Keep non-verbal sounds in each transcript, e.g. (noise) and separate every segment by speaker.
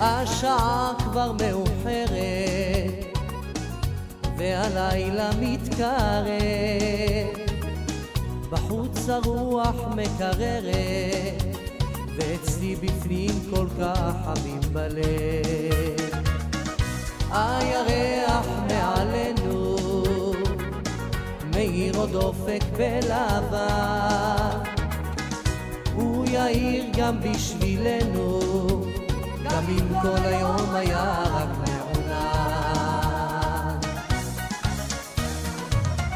Speaker 1: השעה כבר מאוחרת, והלילה מתקרב. בחוץ הרוח מקררת, ואצלי בפנים כל כך חמים בלב. הירח מעלינו, מאיר עוד אופק בלבן. הוא יאיר גם בשבילנו, אם כל היום היה רק מעונן.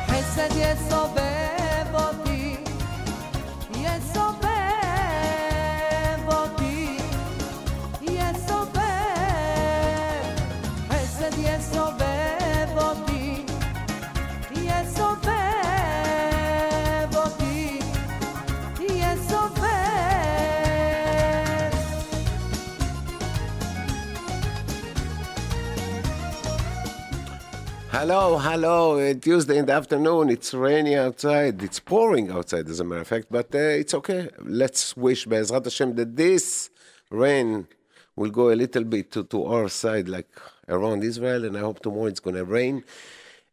Speaker 1: חסד יסובב
Speaker 2: Hello, hello. Tuesday in the afternoon. It's rainy outside. It's pouring outside, as a matter of fact, but uh, it's okay. Let's wish Be'ezrat Hashem that this rain will go a little bit to, to our side, like around Israel, and I hope tomorrow it's going to rain.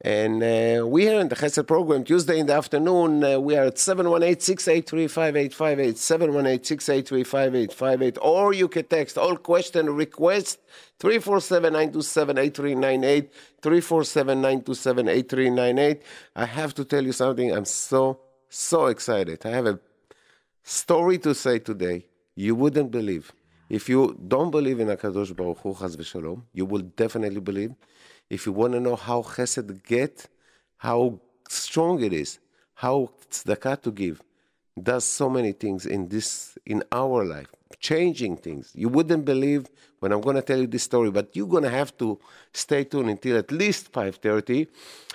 Speaker 2: And uh, we here in the Chesed program, Tuesday in the afternoon, uh, we are at 718-683-5858, 718-683-5858, or you can text all question request 347-927-8398, 347-927-8398. I have to tell you something. I'm so, so excited. I have a story to say today. You wouldn't believe. If you don't believe in HaKadosh Baruch Hu, Chaz you will definitely believe. If you want to know how Chesed get, how strong it is, how tzedakah to give, does so many things in this in our life, changing things. You wouldn't believe when I'm going to tell you this story, but you're going to have to stay tuned until at least 5:30.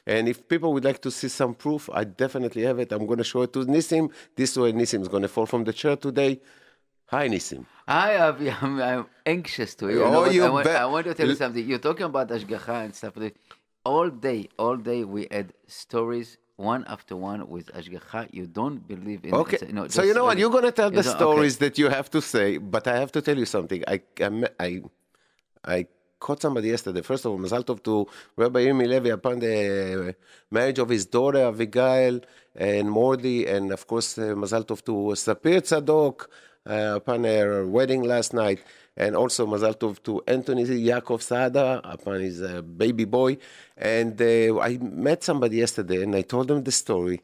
Speaker 2: And if people would like to see some proof, I definitely have it. I'm going to show it to Nissim. This way, Nissim is going to fall from the chair today. Hi, Nissim.
Speaker 3: Hi, Avi. (laughs) I'm, I'm anxious to. You
Speaker 2: Oh,
Speaker 3: know, what?
Speaker 2: you
Speaker 3: I, want. I want to tell you something. You're talking about Ashgacha and stuff. All day, all day, we had stories one after one with Ashgacha. You don't believe in
Speaker 2: Okay.
Speaker 3: You
Speaker 2: so you know what? You're going to tell the
Speaker 3: don't- okay.
Speaker 2: stories that you have to say, but I have to tell you something. I I I, I caught somebody yesterday. First of all, Mazal Tov to Rabbi Yirmi Levi upon the marriage of his daughter Abigail and Mordi, and of course uh, Mazal Tov to Sapir Tzadok upon her wedding last night, and also Mazal Tov to Anthony Yaakov Sada upon his uh, baby boy. And uh, I met somebody yesterday, and I told him the story.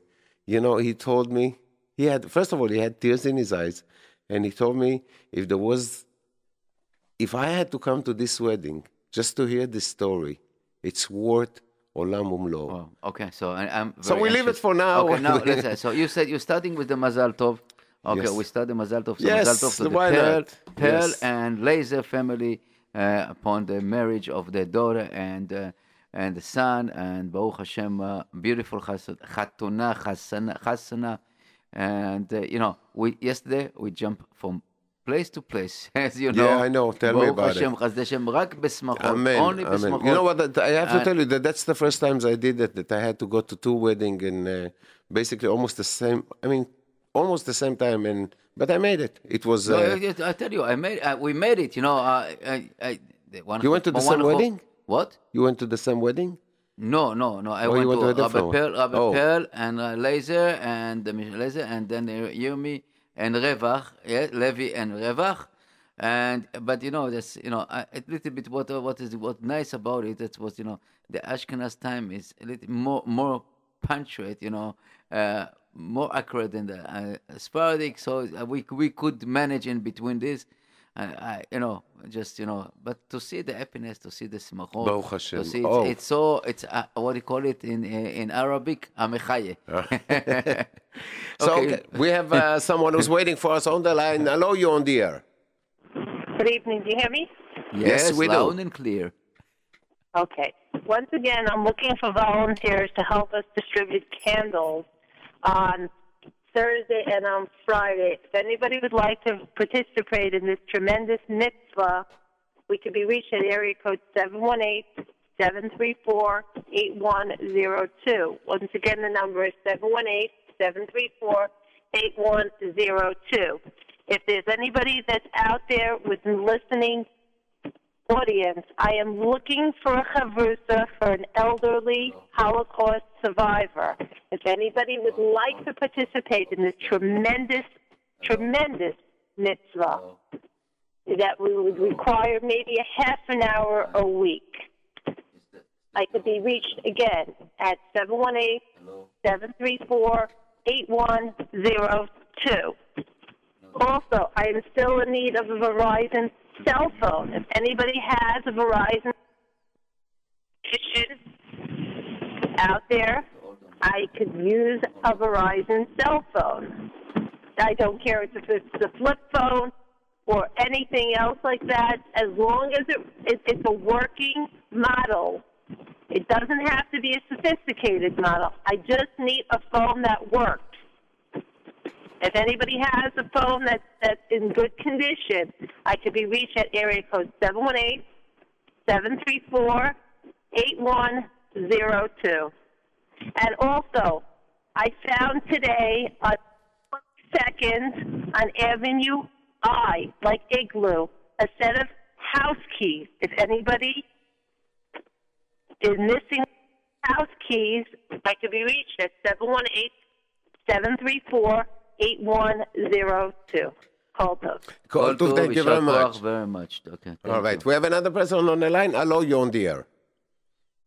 Speaker 2: You know, he told me he had first of all he had tears in his eyes, and he told me if there was if I had to come to this wedding just to hear this story, it's worth olam umlo.
Speaker 3: Oh, okay, so I'm.
Speaker 2: So we leave it for now.
Speaker 3: Okay, now (laughs) let's. So you said you're starting with the Mazal Tov. Okay,
Speaker 2: yes.
Speaker 3: we study Mazal Tov. So
Speaker 2: yes,
Speaker 3: Mazal Tov to the Pearl, Pearl
Speaker 2: yes.
Speaker 3: and Laser family uh, upon the marriage of the daughter and uh, and the son and Baruch Hashem, uh, beautiful chatuna, chasana, chasana. And uh, you know, we yesterday we jump from place to place, (laughs) as you know.
Speaker 2: Yeah, I know. Tell me about
Speaker 3: Hashem,
Speaker 2: it.
Speaker 3: Hashem, rak
Speaker 2: Amen.
Speaker 3: Only
Speaker 2: Amen. You know what? I have to
Speaker 3: and,
Speaker 2: tell you that that's the first times I did that. That I had to go to two wedding and uh, basically almost the same. I mean almost the same time. And but I made it. It was.
Speaker 3: No,
Speaker 2: Uh,
Speaker 3: I, I tell you, I made, uh, we made it. You know, uh, I, I, one.
Speaker 2: You went to the same wedding?
Speaker 3: What?
Speaker 2: you went to the same wedding.
Speaker 3: No, no, no. I
Speaker 2: Oh,
Speaker 3: went
Speaker 2: went to
Speaker 3: to
Speaker 2: different.
Speaker 3: Pearl, Rabbi
Speaker 2: Oh.
Speaker 3: Pearl, and uh, Laser, and uh, Laser, and then uh, Yirmi and Revach, yeah, Levi and Revach, and but you know, that's you know, a little bit what uh, what is what nice about it. That was you know, the Ashkenaz time is a little more more punctuate, you know. Uh, more accurate than the uh, Sephardic, so uh, we we could manage in between this, I, I, you know, just you know, but to see the happiness, to see the smachot,
Speaker 2: Baruch Hashem.
Speaker 3: to see it's,
Speaker 2: Oh.
Speaker 3: it's so it's uh, what do you call it in in Arabic, amechaye. (laughs) (laughs)
Speaker 2: So
Speaker 3: Okay.
Speaker 2: okay, we have uh, (laughs) someone who's waiting for us on the line. Hello, you on the air.
Speaker 4: Good evening. Do you hear me?
Speaker 2: Yes, we do.
Speaker 3: loud and clear.
Speaker 4: Okay. Once again, I'm looking for volunteers to help us distribute candles on Thursday and on Friday. If anybody would like to participate in this tremendous mitzvah, we could be reached at area code 718 734 8102. Once again, the number is 718 734 8102. If there's anybody that's out there with listening audience. I am looking for a chavrusa for an elderly Holocaust survivor. If anybody would like to participate in this tremendous, tremendous mitzvah, that would require maybe a half an hour a week. I could be reached again at 718 734 8102. Also, I am still in need of a Verizon cell phone. If anybody has a Verizon out there, I could use a Verizon cell phone. I don't care if it's a flip phone or anything else like that, as long as it, it, it's a working model. It doesn't have to be a sophisticated model. I just need a phone that works. If anybody has a phone that's, that's in good condition, I could be reached at area code 718 734 8102. And also, I found today on second on Avenue I, like igloo, a set of house keys. If anybody is missing house keys, I could be reached at 718 734 8102. Call Tov.
Speaker 2: Call
Speaker 3: Tov,
Speaker 2: thank you very much.
Speaker 3: very much. Okay,
Speaker 2: All right, you. we have another person on the line. Hello, you're on the air.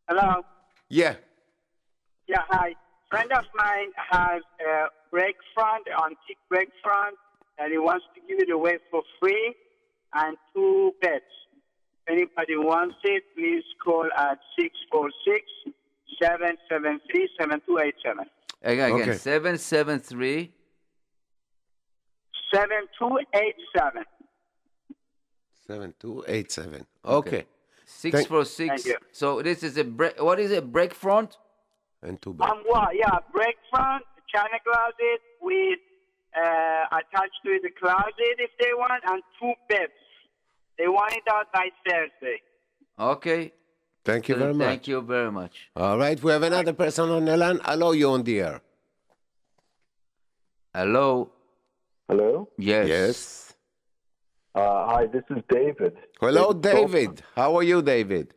Speaker 5: Hello.
Speaker 2: Yeah.
Speaker 5: Yeah, hi. Friend of mine has a break front, antique break front, and he wants to give it away for free and two beds. Anybody wants it, please call at 646 773 7287.
Speaker 3: Again, 773
Speaker 5: 7287.
Speaker 2: 7287. Okay.
Speaker 3: Six four six.
Speaker 5: Thank you.
Speaker 3: So this is a break. What is it? Break front?
Speaker 2: And two back.
Speaker 5: Um, well, yeah, break front, china closet with uh, attached to the closet if they want, and two beds. They want it out by Thursday.
Speaker 3: Okay.
Speaker 2: Thank you very much.
Speaker 3: Thank you very much.
Speaker 2: All right, we have another person on the line. Hello, you're on the air.
Speaker 3: Hello.
Speaker 6: Hello.
Speaker 3: Yes.
Speaker 2: Yes.
Speaker 6: Uh, hi, this is David.
Speaker 2: Hello,
Speaker 6: David
Speaker 2: David. How are you, David?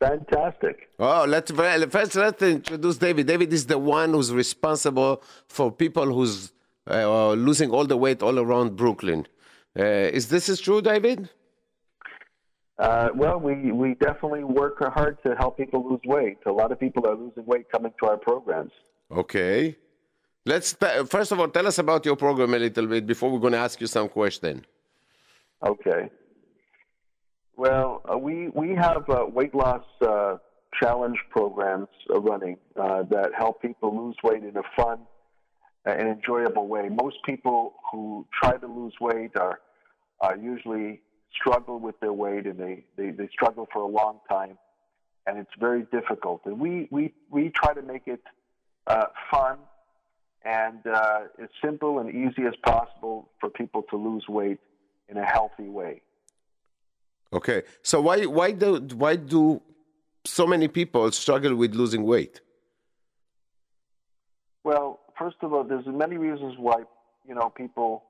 Speaker 6: Fantastic.
Speaker 2: Oh, let's first let's introduce David. David is the one who's responsible for people who's uh, losing all the weight all around Brooklyn. Uh, is this is true, David?
Speaker 6: Uh, well, we, we definitely work hard to help people lose weight. A lot of people are losing weight coming to our programs.
Speaker 2: Okay. Let's first of all tell us about your program a little bit before we're going to ask you some question.
Speaker 6: Okay. Well, uh, we we have uh, weight loss uh, challenge programs uh, running uh, that help people lose weight in a fun and enjoyable way. Most people who try to lose weight are are usually struggle with their weight and they, they, they struggle for a long time and it's very difficult. And we, we, we try to make it uh, fun and uh, as simple and easy as possible for people to lose weight in a healthy way.
Speaker 2: Okay. So why why do why do so many people struggle with losing weight?
Speaker 6: Well, first of all, there's many reasons why you know people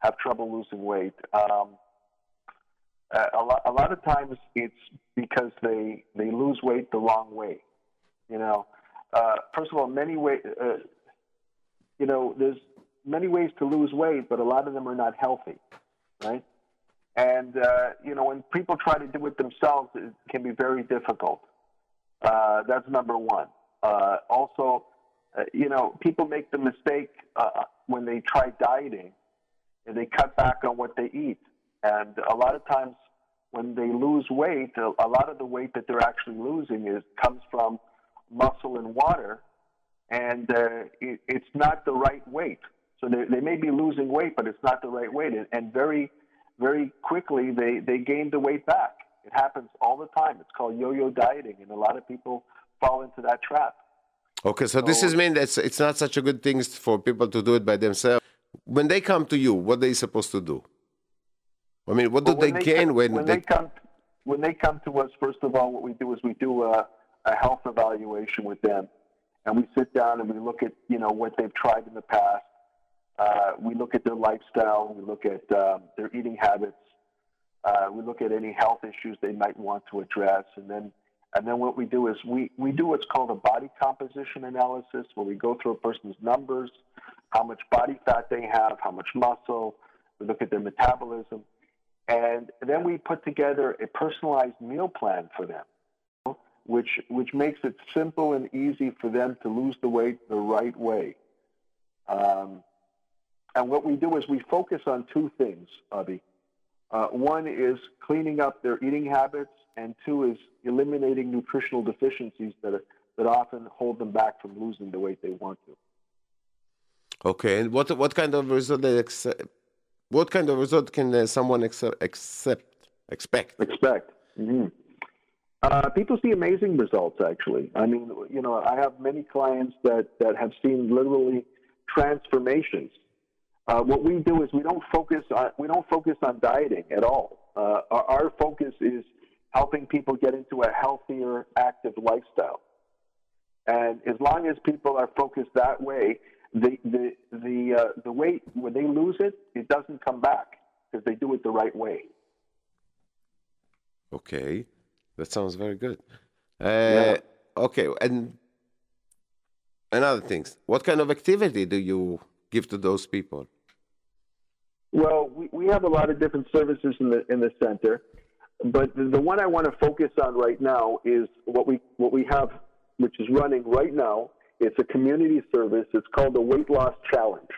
Speaker 6: have trouble losing weight. Um, a, lot, a lot of times it's because they they lose weight the wrong way. You know, uh, first of all, many way, uh, you know, there's many ways to lose weight, but a lot of them are not healthy, right? And uh, you know, when people try to do it themselves, it can be very difficult. Uh, that's number one. Uh, also, uh, you know, people make the mistake uh, when they try dieting and they cut back on what they eat. And a lot of times, when they lose weight, a, a lot of the weight that they're actually losing is comes from muscle and water, and uh, it, it's not the right weight. So they, they may be losing weight, but it's not the right weight, and, and very, very quickly they they gain the weight back. It happens all the time. It's called yo-yo dieting, and a lot of people fall into that trap.
Speaker 2: Okay, so this is mean that it's, it's not such a good thing for people to do it by themselves. When they come to you, what are they supposed to do? I mean, what do
Speaker 6: But
Speaker 2: they gain
Speaker 6: come,
Speaker 2: when,
Speaker 6: when
Speaker 2: they?
Speaker 6: they come when they come to us? First of all, what we do is we do a, a health evaluation with them, and we sit down and we look at you know what they've tried in the past. Uh, we look at their lifestyle. We look at um, their eating habits. Uh, we look at any health issues they might want to address, and then and then what we do is we, we do what's called a body composition analysis, where we go through a person's numbers, how much body fat they have, how much muscle. We look at their metabolism, and then we put together a personalized meal plan for them, which which makes it simple and easy for them to lose the weight the right way. Um, and what we do is we focus on two things, Avi. Uh, one is cleaning up their eating habits, and two is eliminating nutritional deficiencies that, are, that often hold them back from losing the weight they want to.
Speaker 2: Okay, and what what kind of result they accept? What kind of result can uh, someone accept, accept expect?
Speaker 6: Expect. Mm-hmm. Uh, people see amazing results. Actually, I mean, you know, I have many clients that that have seen literally transformations uh, what we do is we don't focus on we don't focus on dieting at all. Uh, our, our, focus is helping people get into a healthier, active lifestyle. And as long as people are focused that way, the the the uh, the weight when they lose it, it doesn't come back because they do it the right way.
Speaker 2: Okay, that sounds very good. Uh, yeah. Okay, and another things. What kind of activity do you give to those people?
Speaker 6: Well, we, we have a lot of different services in the in the center, but the, the one I want to focus on right now is what we what we have, which is running right now. It's a community service. It's called the Weight Loss Challenge,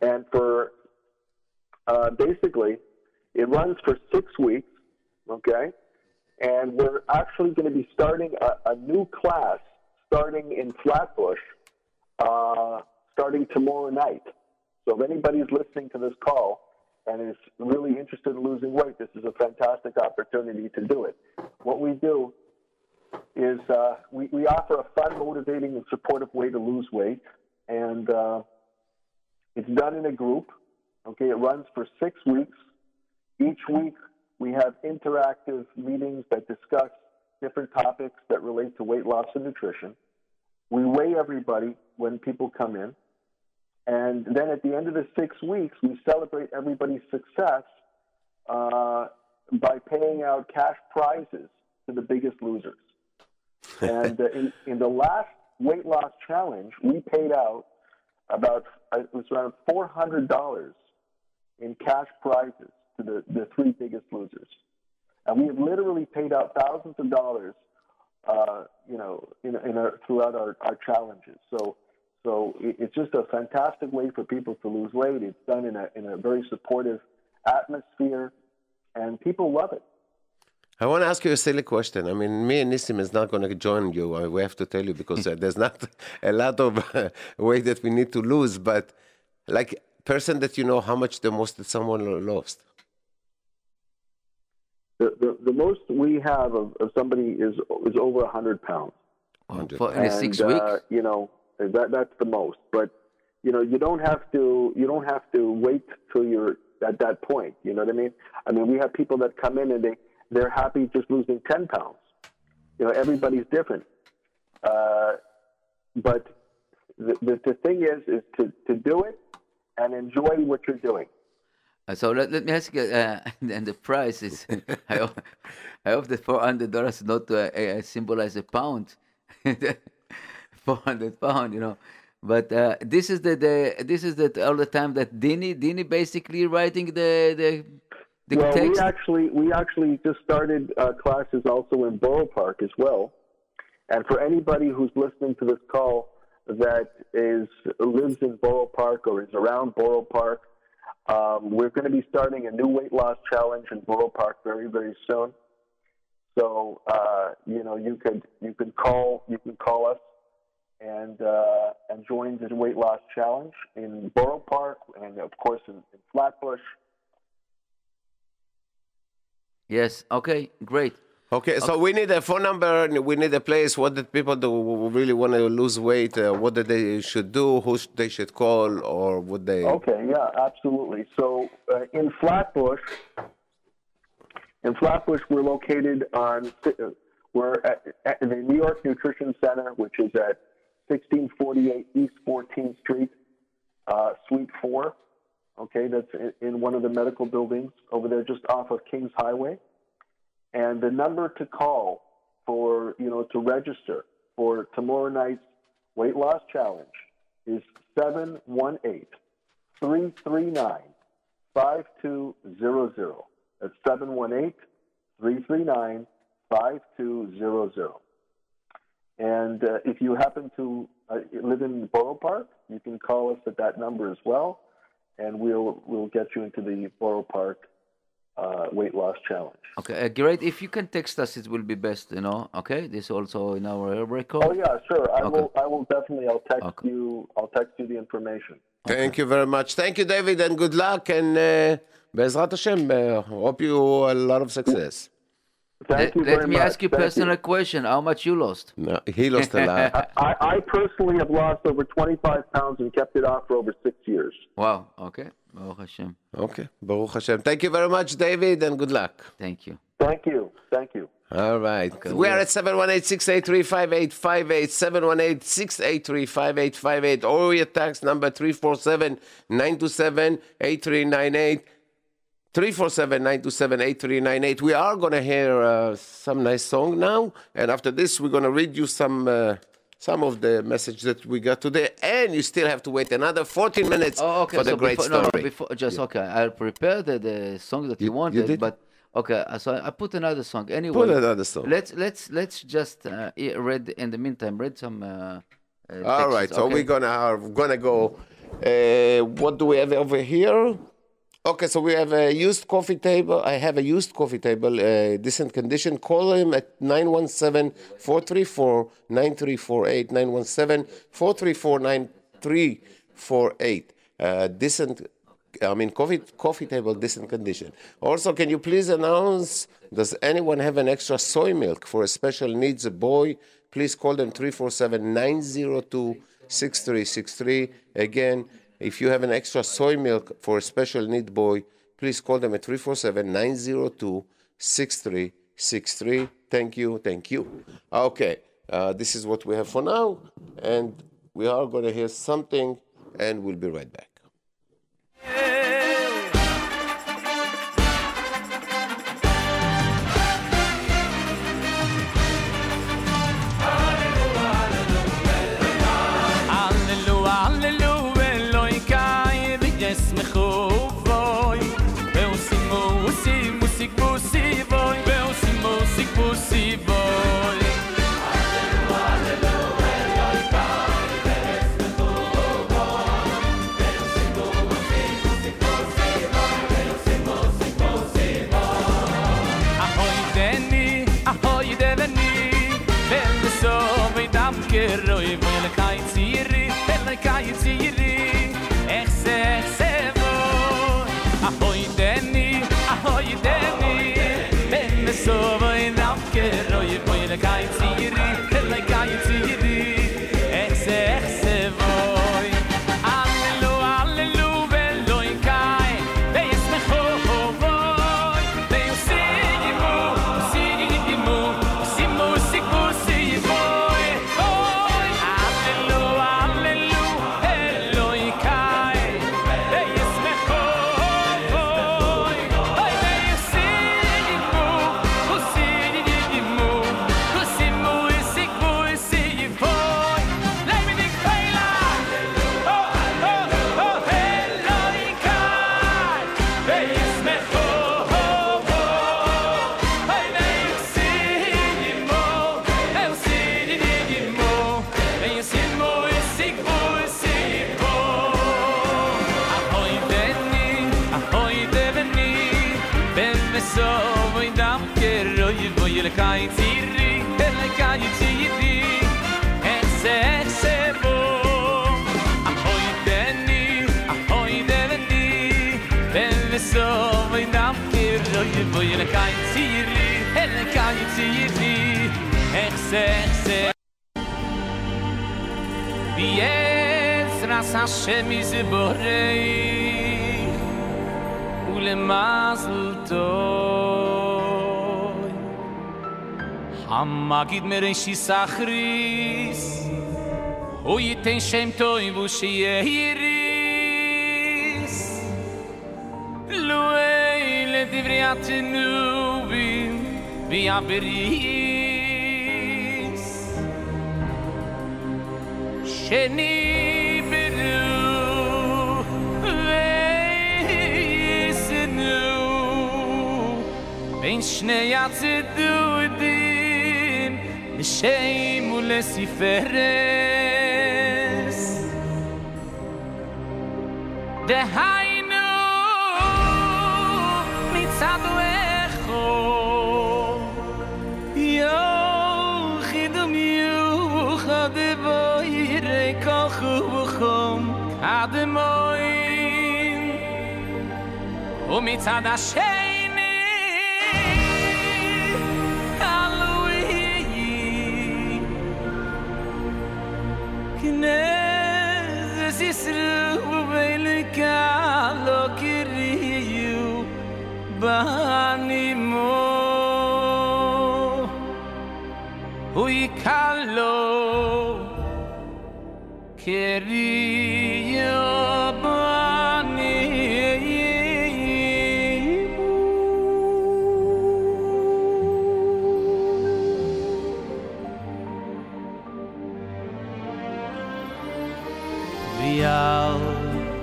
Speaker 6: and for uh, basically, it runs for six weeks. Okay, and we're actually going to be starting a, a new class starting in Flatbush, uh, starting tomorrow night. So if anybody's listening to this call and is really interested in losing weight, this is a fantastic opportunity to do it. What we do is uh, we, we offer a fun, motivating, and supportive way to lose weight, and uh, it's done in a group. Okay, it runs for six weeks. Each week, we have interactive meetings that discuss different topics that relate to weight loss and nutrition. We weigh everybody when people come in. And then at the end of the six weeks, we celebrate everybody's success uh, by paying out cash prizes to the biggest losers. (laughs) and uh, in, in the last weight loss challenge, we paid out about uh, it was around four hundred dollars in cash prizes to the, the three biggest losers, and we have literally paid out thousands of dollars, uh, you know, in, in our, throughout our, our challenges. So so it's just a fantastic way for people to lose weight. It's done in a, in a very supportive atmosphere, and people love it.
Speaker 2: I want to ask you a silly question. I mean, me and Nissim is not going to join you. We have to tell you because uh, (laughs) there's not a lot of uh, weight that we need to lose. But like person that you know, how much the most that someone lost?
Speaker 6: The, the, the most we have of, of somebody is is over hundred pounds.
Speaker 3: For in six uh, weeks,
Speaker 6: you know, that that's the most. But you know, you don't have to you don't have to wait till you're at that point. You know what I mean? I mean, we have people that come in and they they're happy just losing ten pounds. You know, everybody's different. Uh, but the, the the thing is is to to do it and enjoy what you're doing.
Speaker 3: Uh, so let, let me ask you, uh, (laughs) and the price is, (laughs) I, hope, I hope the four hundred dollars not uh, uh, symbolize a pound. (laughs) 400 pound, you know. But uh, this is the, the this is the all the time that Dini Dini basically writing the the the
Speaker 6: well,
Speaker 3: text.
Speaker 6: we actually we actually just started uh, classes also in Borough Park as well. And for anybody who's listening to this call that is lives in Borough Park or is around Borough Park, um, we're going to be starting a new weight loss challenge in Borough Park very very soon. So uh, you know you could you can call you can call us and uh, and joined the weight loss challenge in Borough Park and of course in, in Flatbush.
Speaker 3: Yes. Okay. Great.
Speaker 2: Okay, so we need a phone number. We need a place. What did people do who really want to lose weight? Uh, what did they should do? Who sh- they should call, or would they?
Speaker 6: Okay, yeah, absolutely. So uh, in Flatbush, in Flatbush, we're located on uh, we're at, at the New York Nutrition Center, which is at 1648 East 14th Street, uh, Suite 4. Okay, that's in, in one of the medical buildings over there, just off of Kings Highway. And the number to call for you know to register for tomorrow night's weight loss challenge is 718 339 5200. That's 718 339 5200. And uh, if you happen to uh, live in Borough Park, you can call us at that number as well, and we'll we'll get you into the Borough Park uh, weight loss challenge.
Speaker 3: Okay, uh, great. If you can text us, it will be best. You know. Okay, this also in our record.
Speaker 6: Oh yeah, sure. I
Speaker 3: Okay.
Speaker 6: will. I will definitely. I'll text
Speaker 3: Okay.
Speaker 6: you. I'll text you the information.
Speaker 2: Thank you very much. Thank you, David, and good luck. And uh, Bezrat Hashem, uh, hope you a lot of success.
Speaker 6: Thank
Speaker 3: Let,
Speaker 6: you
Speaker 3: let
Speaker 6: very
Speaker 3: me
Speaker 6: much.
Speaker 3: ask you
Speaker 6: Thank
Speaker 3: personal question. How much you lost?
Speaker 2: No, he lost a lot. (laughs)
Speaker 6: I, I personally have lost over 25 pounds and kept it off for over six years.
Speaker 3: Wow. Okay. Baruch Hashem.
Speaker 2: Okay, Baruch Hashem. Thank you very much, David, and good luck.
Speaker 3: Thank you.
Speaker 6: Thank you. Thank you.
Speaker 2: All right. we
Speaker 3: we-
Speaker 2: are at 718-683-5858, 718-683-5858, or your tax number 347-927-8398, 347-927-8398. We are going to hear uh, some nice song now, and after this, we're going to read you some... Uh, some of the message that we got today, and you still have to wait another 14 minutes
Speaker 3: Oh, okay.
Speaker 2: for the
Speaker 3: so
Speaker 2: great
Speaker 3: before,
Speaker 2: story.
Speaker 3: No, before, just okay. I'll prepare the, the song that you, wanted,
Speaker 2: did?
Speaker 3: but okay. uh, So I put another song anyway.
Speaker 2: Put another song.
Speaker 3: Let's let's let's just uh, read in the meantime. Read some. Uh, uh,
Speaker 2: All right, so
Speaker 3: okay?
Speaker 2: we're gonna are gonna go. Uh, what do we have over here? Okay, so we have a used coffee table. I have a used coffee table, uh, decent condition. Call him at 917-434-9348, 917-434-9348. Uh, decent, I mean, coffee, coffee table, decent condition. Also, can you please announce, does anyone have an extra soy milk for a special needs boy? Please call them 347-902-6363. Again, if you have an extra soy milk for a special need boy, please call them at 347-902-6363. Thank you, thank you. Okay, uh, this is what we have for now, and we are going to hear something, and we'll be right back.
Speaker 7: kai tiri, le kai tiri, exe exe vo. Ahoy deni, ahoy deveni, ben meso voy dam keroi voy le kai tiri, le kai tiri, exe exe. ויעזרס השם יזבורך ולמזל טוב המגיד מראשי סחריס הוא ייתן שם טוב ושיהיה יריס דיברי התנובים ויעבריס שניברו ויסנו בין שני הצדודים לשם ולספרס דהיינו מצד ואחו יוחידו מיוחד בוירי כוחו וחום עד מוין ומצד השני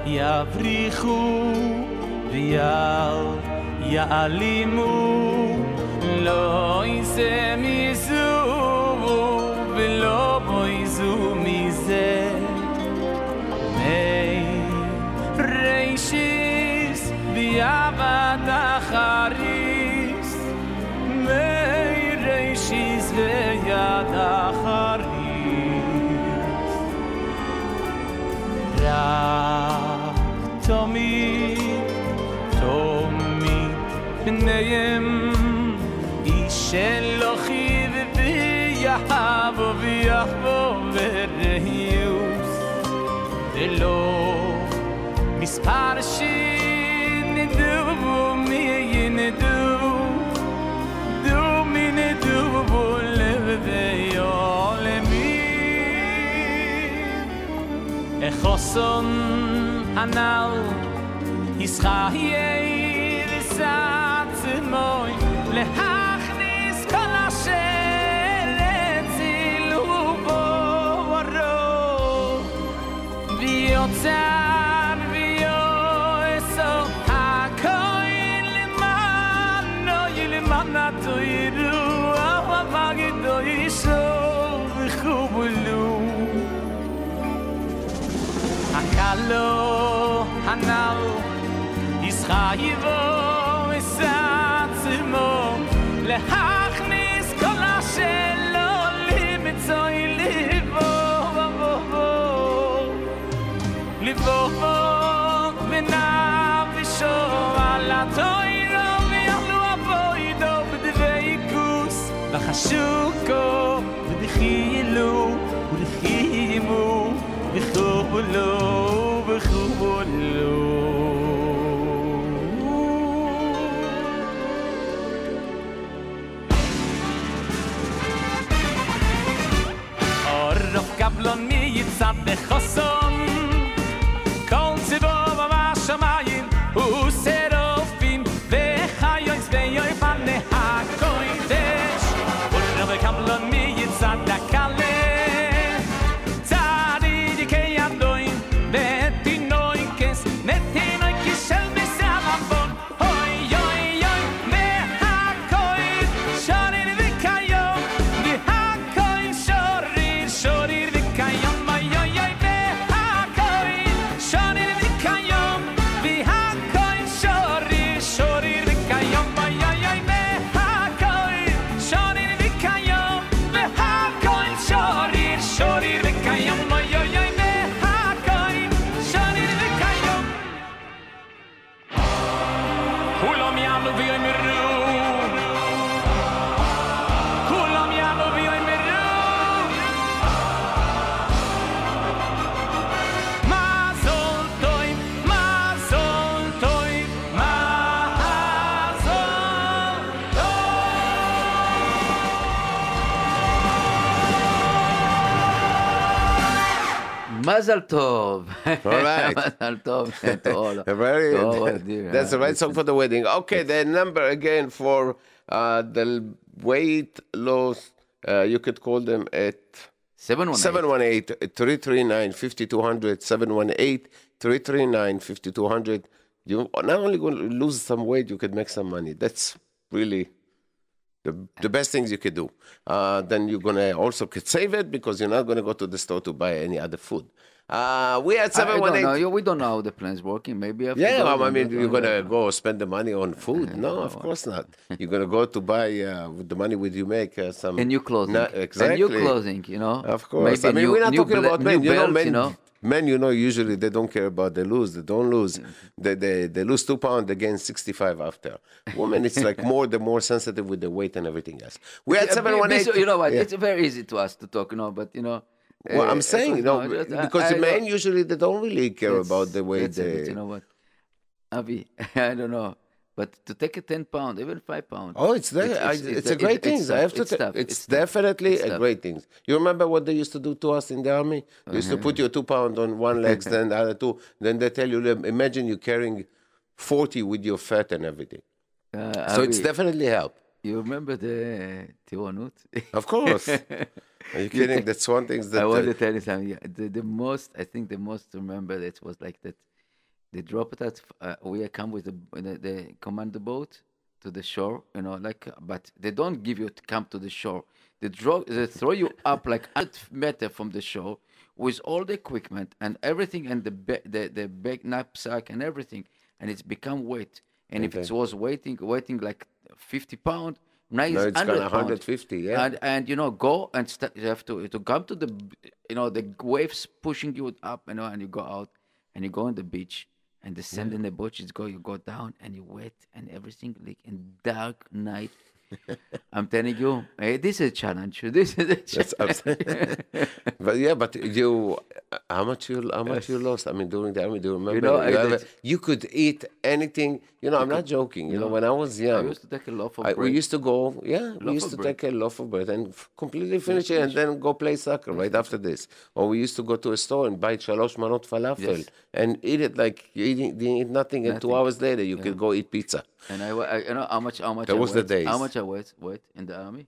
Speaker 7: יבריחו ויאל יעלימו לא יזה אחריס מי רישיס ויד אחריס רק תמיד, תמיד בניהם איש חוסון הנל ישחה יאיר סעצ מוי להכניס כל אשר אציל ובורו ויוצא Oh, I'm not doing it. Oh, I'm not doing it. alo hanal. Is khayvo esatz mo le hachnis kol shelo li mitzoy livo vo vo livo vo menav sho ala toy ro mi alu avoy do bdveikus va khashuv yitzad
Speaker 3: Mazel tov.
Speaker 2: All right.
Speaker 3: Mazel tov to all.
Speaker 2: Very,
Speaker 3: to all,
Speaker 2: that's the right song for the wedding. Okay, the number again for uh, the weight loss, uh, you could call them at
Speaker 3: 718.
Speaker 2: 718-339-5200, 718-339-5200. You're not only going to lose some weight, you could make some money. That's really the, the best things you could do. Uh, then you're going to also could save it because you're not going to go to the store to buy any other food. Uh, we had
Speaker 3: I don't
Speaker 2: 718.
Speaker 3: We don't know how the plan's working. Maybe have
Speaker 2: Yeah, well, I mean, you're gonna go spend the money on food? No, of course not. (laughs) You're gonna go to buy uh, with the money with you make uh, some
Speaker 3: a new clothing.
Speaker 2: Na- exactly.
Speaker 3: new clothing, you know.
Speaker 2: Of course.
Speaker 3: Maybe
Speaker 2: I mean,
Speaker 3: new,
Speaker 2: we're not talking about men. You know, men,
Speaker 3: you know.
Speaker 2: Men, you know, usually they don't care about the lose. They don't lose. They, they, they lose two pounds, they gain 65 after. Women, it's like (laughs) more, the more sensitive with the weight and everything else. We had
Speaker 3: Yeah, be- be
Speaker 2: 718.
Speaker 3: so- You know what?
Speaker 2: Yeah.
Speaker 3: It's very easy to us to talk, you know, but you know.
Speaker 2: Well,
Speaker 3: uh,
Speaker 2: I'm saying, you know,
Speaker 3: no, just- I-
Speaker 2: because
Speaker 3: I
Speaker 2: the men usually they don't really care about the way
Speaker 3: that's a bit,
Speaker 2: they.
Speaker 3: you know what, Avi, (laughs) I don't know, but to take a ten pound, even five pound.
Speaker 2: Oh, it's there. I, it's, a great thing. I have to.
Speaker 3: It's, tough.
Speaker 2: it's, definitely
Speaker 3: It's
Speaker 2: a great thing. You remember what they used to do to us in the army? They used to put your two pound on one leg, (laughs) then the other two. Then they tell you, imagine you carrying forty with your fat and everything.
Speaker 3: Uh,
Speaker 2: So it's definitely help.
Speaker 3: You remember the Tiranut?
Speaker 2: Of course. (laughs) Are you kidding? That's one thing that.
Speaker 3: I want
Speaker 2: uh,
Speaker 3: to tell you something. Yeah, the, the most, I think, the most remember that was like that. They drop it at. Uh, we come with the, the command boat to the shore, you know, like. But they don't give you to come to the shore. They draw, they throw you up like 100 meter from the shore with all the equipment and everything and the ba- the the bag knapsack and everything, and it's become weight. And if it was waiting, waiting like 50 pound, now it's,
Speaker 2: No, it's
Speaker 3: 100
Speaker 2: gonna
Speaker 3: pound.
Speaker 2: 150, yeah.
Speaker 3: And and you know go and st- you have to to come to the you know the waves pushing you up you know and you go out and you go on the beach and the sand in the boats go you go down and you wet and everything like in dark night. (laughs) I'm telling you, hey, this is a challenge. (laughs) This is a challenge. (laughs)
Speaker 2: but yeah, but you, how much you, how much you lost? I mean, during the army, do you remember?
Speaker 3: know, I
Speaker 2: you, a- you could eat anything. You know, I'm not joking. You know, when I was
Speaker 3: I
Speaker 2: young,
Speaker 3: used to take a loaf of
Speaker 2: I,
Speaker 3: bread.
Speaker 2: we used to go, yeah, we used to
Speaker 3: bread.
Speaker 2: take a loaf of bread and f- completely finish it and then go play soccer right after this. Or we used to go to a store and buy shalosh manot falafel
Speaker 3: Yes.
Speaker 2: and eat it like you eating, you eat nothing, and two hours later you could go eat pizza.
Speaker 3: And I, I you know how much how much
Speaker 2: That
Speaker 3: I
Speaker 2: was the
Speaker 3: weighed?
Speaker 2: days.
Speaker 3: How much I weighed, weighed in the army?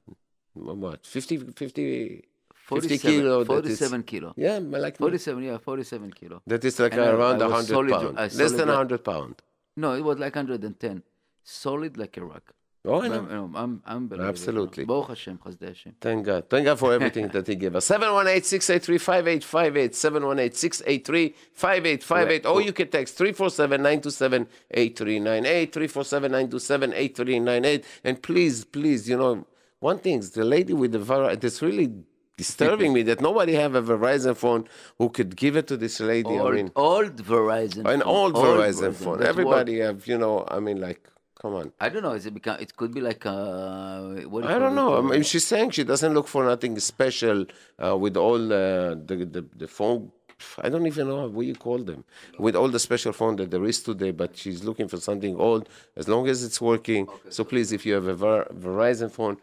Speaker 2: What, 50, 50, 50 kilo? that is-
Speaker 3: 47 kilo.
Speaker 2: Yeah, like
Speaker 3: 47, yeah, 47 kilo.
Speaker 2: That is like
Speaker 3: And
Speaker 2: around
Speaker 3: I was
Speaker 2: 100 pounds. Less than
Speaker 3: like-
Speaker 2: 100 pounds.
Speaker 3: No, it was like 110. Solid like a rock.
Speaker 2: Oh, I
Speaker 3: I'm,
Speaker 2: know.
Speaker 3: I'm, I'm, unbelievable.
Speaker 2: Absolutely.
Speaker 3: Baruch Hashem, Chazdei Hashem.
Speaker 2: Thank God. Thank God for everything that He gave us. 718 683 5858. 718 683 5858. Or you can text 347 927 8398. 347 927 8398. And please, please, you know, one thing, is the lady with the Verizon, it's really disturbing me that nobody have a Verizon phone who could give it to this lady. I
Speaker 3: Old,
Speaker 2: mean,
Speaker 3: old Verizon.
Speaker 2: an
Speaker 3: phone,
Speaker 2: old Verizon phone.
Speaker 3: That's
Speaker 2: Everybody have, you know, I mean, like, come on.
Speaker 3: I don't know. Is it become? It could be like uh, what
Speaker 2: I don't know. I
Speaker 3: Uh,
Speaker 2: mean, she's saying she doesn't look for nothing special uh, with all uh, the, the the phone. I don't even know what you call them with all the special phone that there is today. But she's looking for something old, as long as it's working. so please, if you have a Ver- Verizon phone,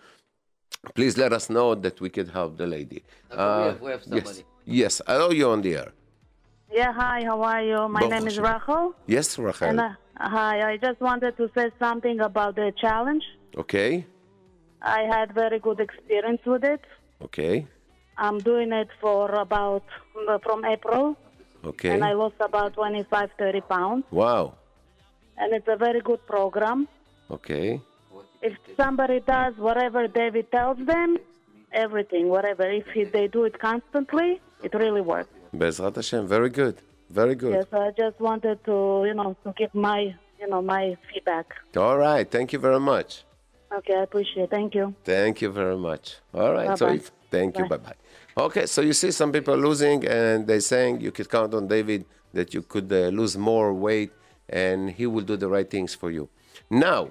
Speaker 2: please let us know that we could help the lady.
Speaker 3: we have- we have
Speaker 2: yes,
Speaker 3: somebody.
Speaker 2: yes. I know you're on the air.
Speaker 8: Yeah, hi, how are you? My
Speaker 2: Baruch
Speaker 8: name is
Speaker 2: Hashem.
Speaker 8: Rachel.
Speaker 2: Yes, Rachel.
Speaker 8: And uh, hi, I just wanted to say something about the challenge.
Speaker 2: okay,
Speaker 8: I had very good experience with it.
Speaker 2: okay,
Speaker 8: I'm doing it for about from April,
Speaker 2: okay.
Speaker 8: and I lost about 25, 30 pounds.
Speaker 2: wow.
Speaker 8: And it's a very good program.
Speaker 2: Okay.
Speaker 8: If somebody does whatever David tells them, everything, whatever, if he, they do it constantly, it really works.
Speaker 2: Bezrat Hashem. Very good. Very good.
Speaker 8: Yes, I just wanted to, you know, to give my, you know, my feedback.
Speaker 2: All right. Thank you very much.
Speaker 8: Okay, I appreciate it. Thank you.
Speaker 2: Thank you very much. All right. So
Speaker 8: Bye-bye.
Speaker 2: if, thank you. Bye
Speaker 8: Bye.
Speaker 2: bye. Okay. So you see some people losing, and they're saying you could count on David that you could uh, lose more weight, and he will do the right things for you. Now,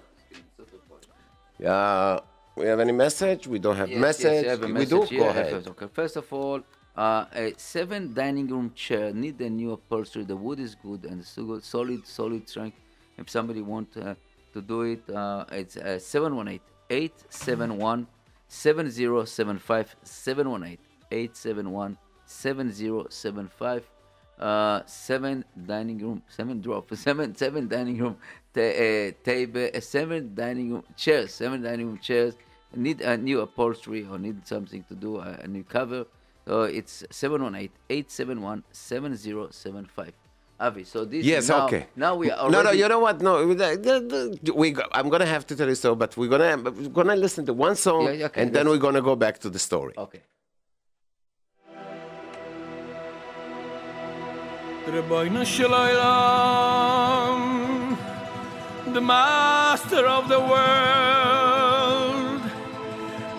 Speaker 2: uh, we have any message? We don't have
Speaker 3: Yes,
Speaker 2: message.
Speaker 3: Yes, have a
Speaker 2: we do.
Speaker 3: here.
Speaker 2: Go ahead.
Speaker 3: Okay. First of all, uh, a seven dining room chair need a new upholstery. The wood is good and so good, solid, solid strength. If somebody want uh, to do it, uh, it's uh, 718 871 7075 718 871 7075. Uh, seven dining room, seven drop, (laughs) seven seven dining room ta- uh, table, seven dining room chairs, seven dining room chairs. Need a new upholstery or need something to do a, a new cover. So it's 718-871-7075. Avi, so this
Speaker 2: Yes,
Speaker 3: now,
Speaker 2: okay.
Speaker 3: Now we are already
Speaker 2: No, no, you know what? No, we. go- I'm gonna have to tell you so, but we're gonna we're gonna listen to one song,
Speaker 3: Yeah, yeah, okay,
Speaker 2: and then we're gonna go back to the story.
Speaker 3: Okay.
Speaker 9: Rebbeinu Shalom, the master of the world,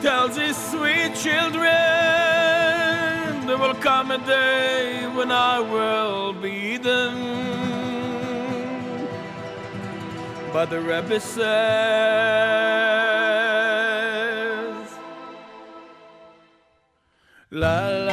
Speaker 9: tells his sweet children there will come a day when I will be them. But the Rebbe says, La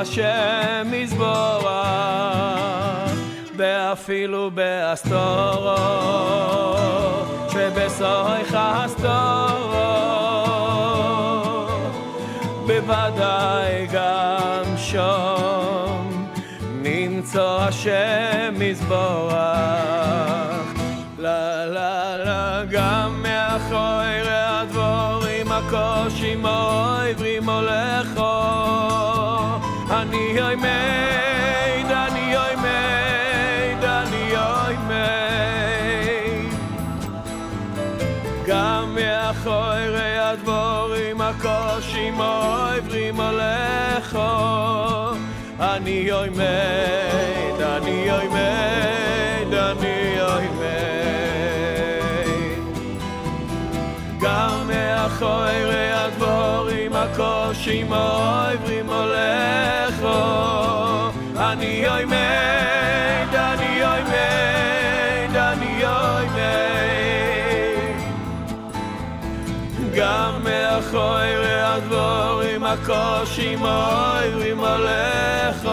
Speaker 9: השם יזבורך, ואפילו בהסתורו, שבסורך הסתורו, בוודאי גם שום, נמצא השם יזבורך. העברים הולכו אני עומד, אני עומד, אני עומד גם מאחורי הדבורים הקושים העברים הולכו אני עומד, הקושי עליך,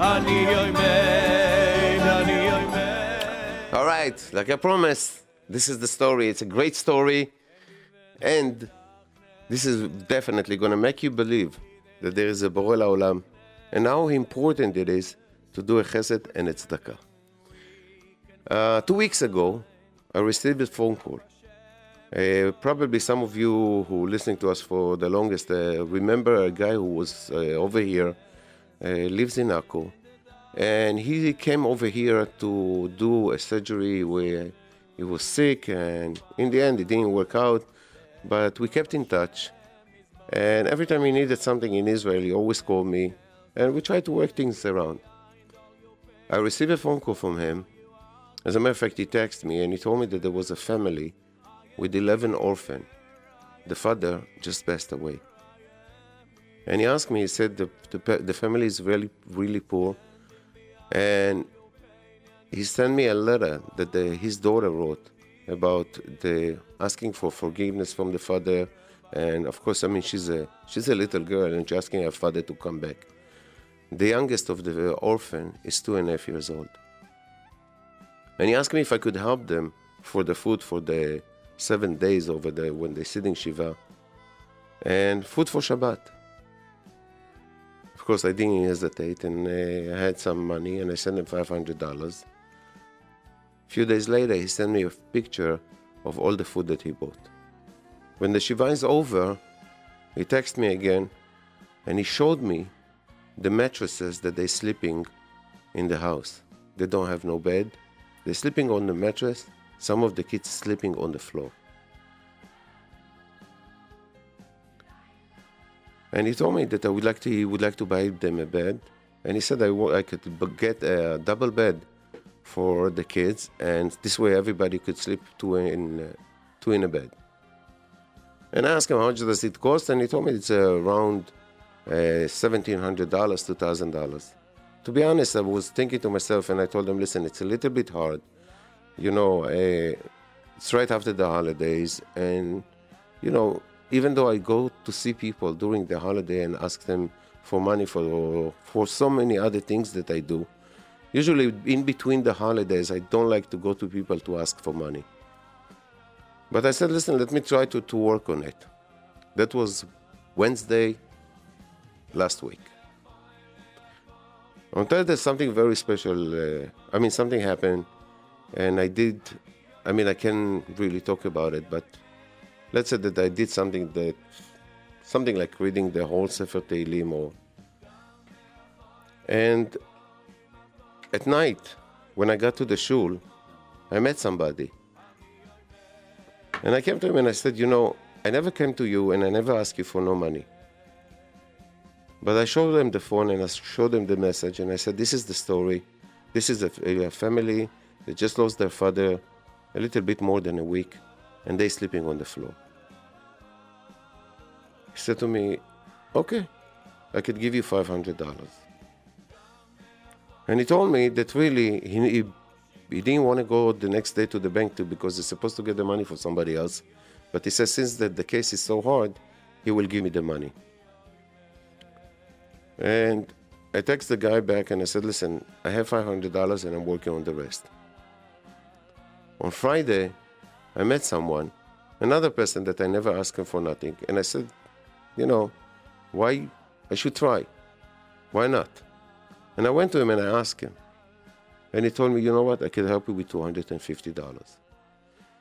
Speaker 9: אני אני
Speaker 2: All right, like I promised, this is the story. It's a great story, and this is definitely going to make you believe that there is a Borei Olam, and how important it is to do a chesed and a tzedakah. Uh, two weeks ago, I received a phone call. Uh, probably some of you who listening to us for the longest uh, remember a guy who was uh, over here, uh, lives in Akko, and he came over here to do a surgery where he was sick, and in the end, it didn't work out. But we kept in touch, and every time he needed something in Israel, he always called me, and we tried to work things around. I received a phone call from him. As a matter of fact, he texted me and he told me that there was a family with 11 orphans. The father just passed away. And he asked me, he said the, the, the family is really, really poor. And he sent me a letter that the, his daughter wrote about the asking for forgiveness from the father. And of course, I mean, she's a, she's a little girl and she's asking her father to come back. The youngest of the uh, orphan is two and a half years old. And he asked me if I could help them for the food for the seven days over there when they're sitting Shiva and food for Shabbat. Of course, I didn't hesitate and uh, I had some money and I sent him $500. A few days later, he sent me a picture of all the food that he bought. When the Shiva is over, he texted me again and he showed me the mattresses that they're sleeping in the house. They don't have no bed. They're sleeping on the mattress. Some of the kids sleeping on the floor. And he told me that I would like to, he would like to buy them a bed and he said I, I could get a double bed for the kids, and this way everybody could sleep two in two in a bed. And I asked him how much does it cost, and he told me it's around uh, seventeen hundred dollars, two thousand dollars. To be honest, I was thinking to myself, and I told him, listen, it's a little bit hard. You know, uh, it's right after the holidays, and you know, even though I go to see people during the holiday and ask them for money for for so many other things that I do, usually in between the holidays, I don't like to go to people to ask for money. But I said, listen, let me try to, to work on it. That was Wednesday last week. On Thursday, something very special. Uh, I mean, something happened, and I did. I mean, I can't really talk about it, but let's say that I did something that, something like reading the whole Sefer Tehillim or. And at night, when I got to the shul, I met somebody. And I came to him and I said, You know, I never came to you and I never asked you for no money. But I showed them the phone and I showed them the message and I said, This is the story. This is a, a family that just lost their father a little bit more than a week and they sleeping on the floor. He said to me, Okay, I could give you $500. And he told me that really he, he, he didn't want to go the next day to the bank too because he's supposed to get the money for somebody else. But he says since that the case is so hard, he will give me the money. And I text the guy back and I said, listen, I have $500 and I'm working on the rest. On Friday, I met someone, another person that I never asked him for nothing. And I said, you know, why I should try. Why not? And I went to him and I asked him. And he told me, you know what, I can help you with $250.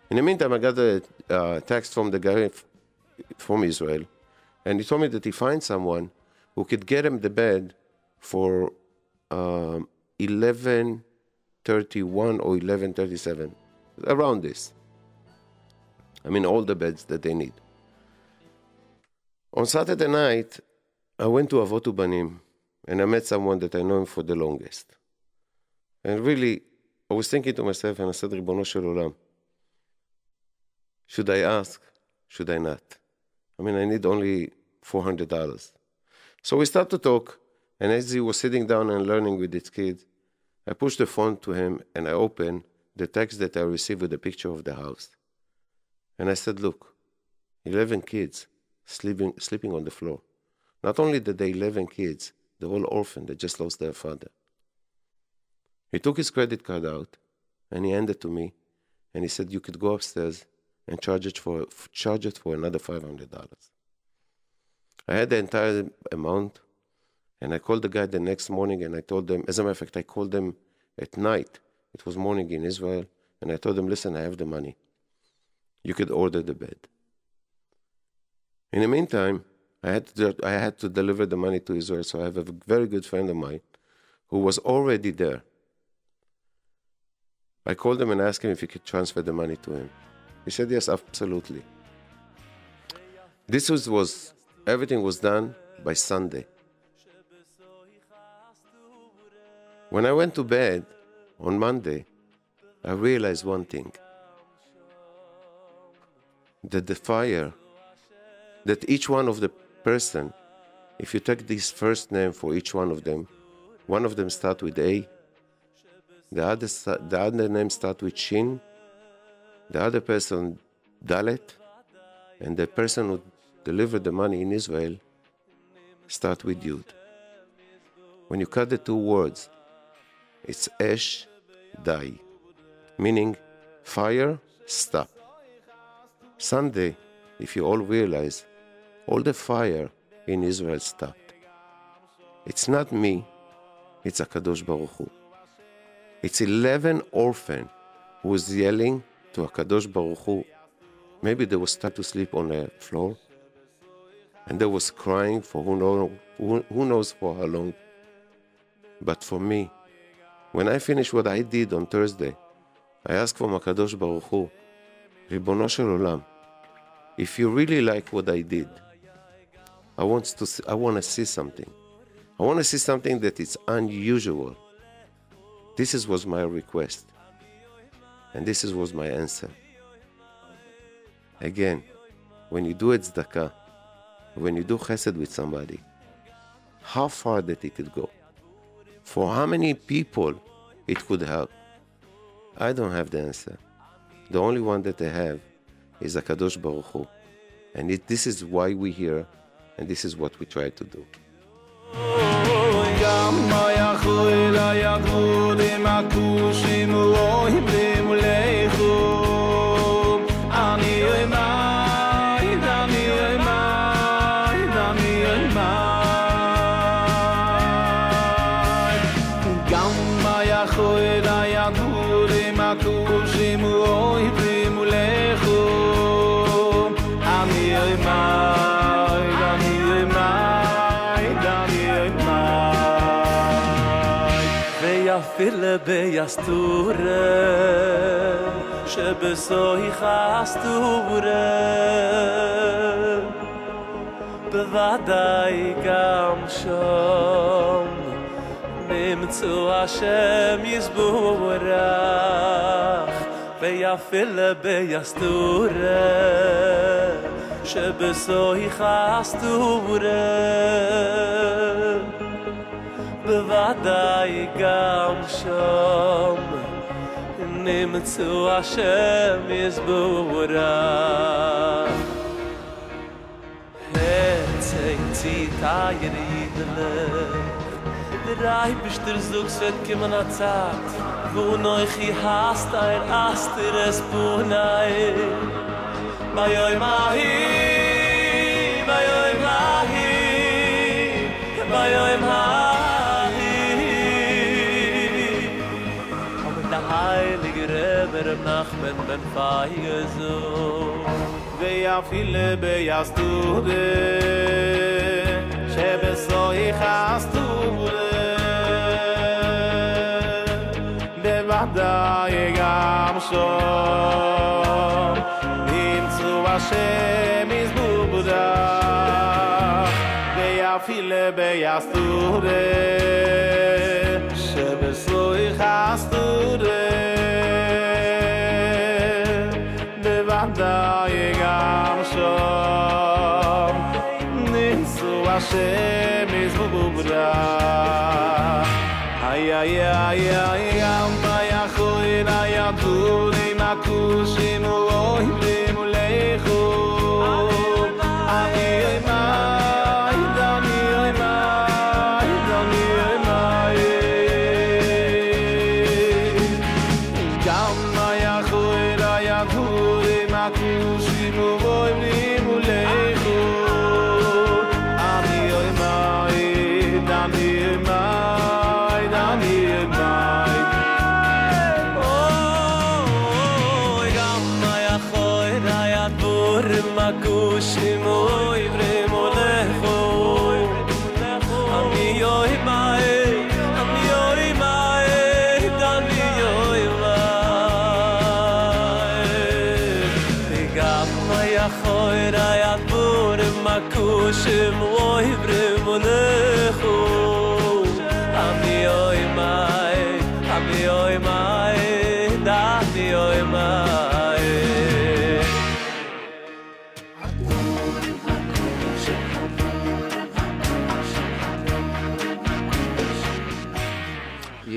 Speaker 2: In the meantime, I got a uh, text from the guy f- from Israel. And he told me that he finds someone who could get him the bed for um, 1131 or 1137, around this. I mean, all the beds that they need. On Saturday night, I went to Avotu Banim and I met someone that I know him for the longest. And really, I was thinking to myself, and I said, Ribono Shel Olam, should I ask? Should I not? I mean, I need only $400. So we start to talk, and as he was sitting down and learning with his kid, I pushed the phone to him and I opened the text that I received with a picture of the house. And I said, Look, 11 kids sleeping, sleeping on the floor. Not only did they 11 kids, they're all orphan, they just lost their father. He took his credit card out and he handed to me and he said, You could go upstairs and charge it for, charge it for another $500. I had the entire amount and I called the guy the next morning and I told them, as a matter of fact, I called them at night. It was morning in Israel and I told them, Listen, I have the money. You could order the bed. In the meantime, I had to, I had to deliver the money to Israel, so I have a very good friend of mine who was already there. I called him and asked him if he could transfer the money to him. He said yes, absolutely. This was, was everything was done by Sunday. When I went to bed on Monday, I realized one thing that the fire that each one of the person, if you take this first name for each one of them, one of them start with A, the other the other name start with Shin, the other person Dalet, and the person who delivered the money in Israel start with Yud. When you cut the two words, it's Esh Dai, meaning fire, stop. Sunday, if you all realize, all the fire in Israel stopped. It's not me, it's Akadosh Baruch Hu. It's 11 orphan who was yelling to Akadosh Baruch Hu. Maybe they was stuck to sleep on the floor, and they was crying for who, know, who, who knows for how long. But for me, when I finish what I did on Thursday, I asked from Akadosh Baruch Hu, Shel Olam, if you really like what I did, I want to see, I want to see something. I want to see something that is unusual. This is, was my request. And this is, was my answer. Again, when you do it tzedakah, when you do chesed with somebody, how far that it could go, for how many people it could help. I don't have the answer. The only one that I have is Akadosh Baruch Hu. And it, this is why we're here, and this is what we try to do.
Speaker 10: Makushim ביסטורה שבסוי חסטורה בוודאי גם שם נמצאו השם יסבורך ויפל ביסטורה שבסוי חסטורה בוודאי גם שם. נמצאו השם יסבורך Herzeng zieht eier Idelech Der Eibisch der Suchs wird kommen a Zeit Wo neuch i hast ein Aster es Bunai Bei oi mahi Bei oi mahi Bei oi mahi Rebbe Reb Nachmen ben Feige so ויפעיל ביסטודה שבסוי חסטודה בוודאי גם שם נמצאו השם יזבודה ויפעיל ביסטודה שבסוי חסטודה בוודאי גם שם נמצאו השם יזבודה איי איי איי איי גם ביכולין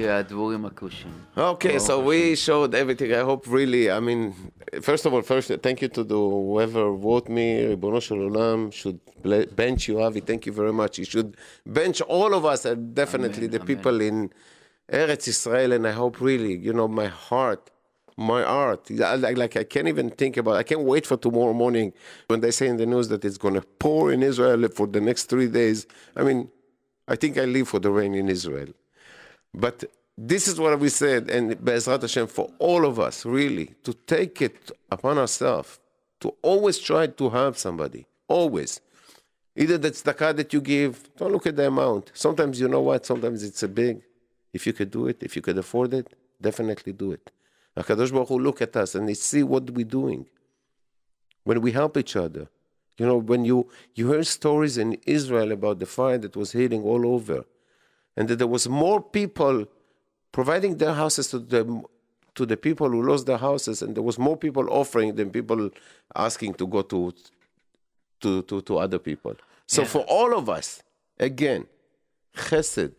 Speaker 3: Yeah, הדבורים הכושים.
Speaker 2: Okay, so we showed everything. I hope really, I mean, first of all, first, thank you to the, whoever wrote me, Ribono Shel Olam, should ble- bench you, Avi. Thank you very much. You should bench all of us, and definitely
Speaker 3: Amen,
Speaker 2: the
Speaker 3: amen.
Speaker 2: people in Eretz Israel, and I hope really, you know, my heart, my art, I- like, like I can't even think about, I can't wait for tomorrow morning when they say in the news that it's going to pour in Israel for the next three days. I mean, I think I live for the rain in Israel. But this is what we said, and Be'ezrat Hashem, for all of us, really, to take it upon ourselves, to always try to help somebody, always. Either that's the tzedakah that you give, don't look at the amount. Sometimes you know what, sometimes it's a big. If you could do it, if you could afford it, definitely do it. HaKadosh Baruch Hu look at us and they see what we're doing. When we help each other. You know, when you, you hear stories in Israel about the fire that was hitting all over, and that there was more people providing their houses to the to the people who lost their houses, and there was more people offering than people asking to go to to to, to other people. So
Speaker 3: Yeah.
Speaker 2: for all of us, again, chesed,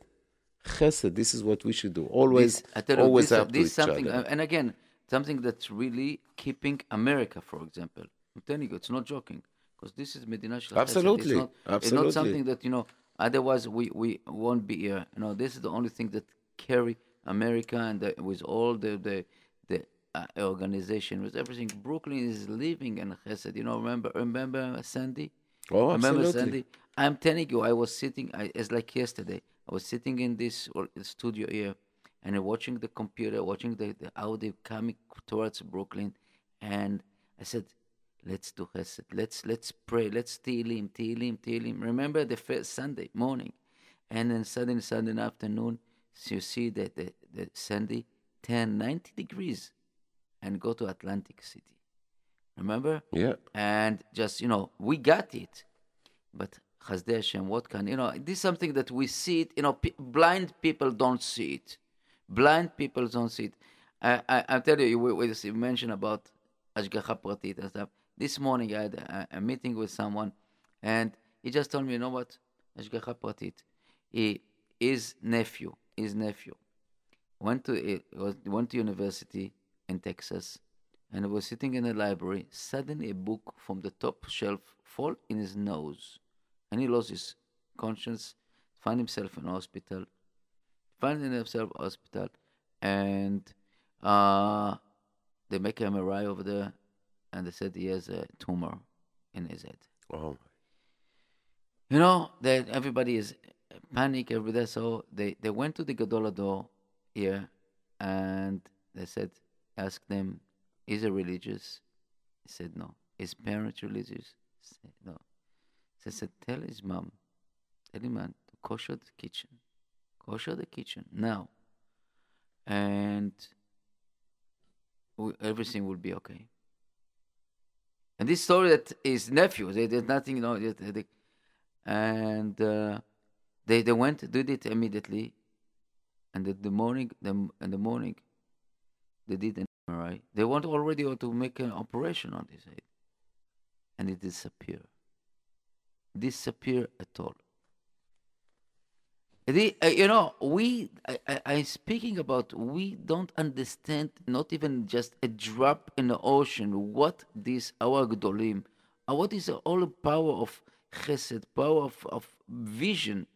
Speaker 2: chesed. This is what we should do. Always,
Speaker 3: This- I tell you,
Speaker 2: always
Speaker 3: this,
Speaker 2: to
Speaker 3: this
Speaker 2: each
Speaker 3: something,
Speaker 2: other.
Speaker 3: uh, and again, something that's really keeping America, for example. I'm telling you, it's not joking, because this is Medina
Speaker 2: Absolutely,
Speaker 3: It's not, It's not something that you know. Otherwise, we, we won't be here. You know, this is the only thing that carry America and the, with all the the the uh, organization with everything. Brooklyn is living in Chesed. You know, remember remember Sandy.
Speaker 2: Oh,
Speaker 3: Remember
Speaker 2: absolutely.
Speaker 3: Sandy? I'm telling you, I was sitting. I, it's like yesterday. I was sitting in this studio here, and watching the computer, watching the, the how they coming towards Brooklyn, and I said, "Let's do chesed. Let's let's pray. Let's Tehillim, Tehillim, Tehillim." Remember the first Sunday morning, and then suddenly Sunday afternoon, so you see that the, the Sunday 10, 90 degrees, and go to Atlantic City. Remember?
Speaker 2: Yeah.
Speaker 3: and just you know we got it but Chasdei Hashem, what can you know this is something that we see it you know pe- blind people don't see it blind people don't see it I, I, I'll tell you we you mentioned about Ashgacha Pratit and stuff this morning I had a, a meeting with someone and he just told me you know what he, his nephew his nephew went to it was went to university in Texas and was sitting in the library. Suddenly, a book from the top shelf fall in his nose, and he lost his conscience. Found himself in hospital. Found himself in hospital, and uh, they make an MRI over there, and they said he has a tumor in his head.
Speaker 2: Oh,
Speaker 3: you know that everybody is panic every day so they they went to the gadol here and they said ask them is he religious? He said no. His parents religious? He said no. They said tell his mom tell him man to kosher the kitchen kosher the kitchen now and we, everything will be okay and this story that his nephew, they did nothing, you know, they, and uh, they they went did it immediately, and in the morning, the, in the morning, they did an MRI. They want already to make an operation on his head, and it disappear. Disappear at all. The, uh, you know, we, I, I, I'm speaking about, we don't understand, not even just a drop in the ocean, what this, our Gdolim, uh, what is all the power of chesed, power of, of vision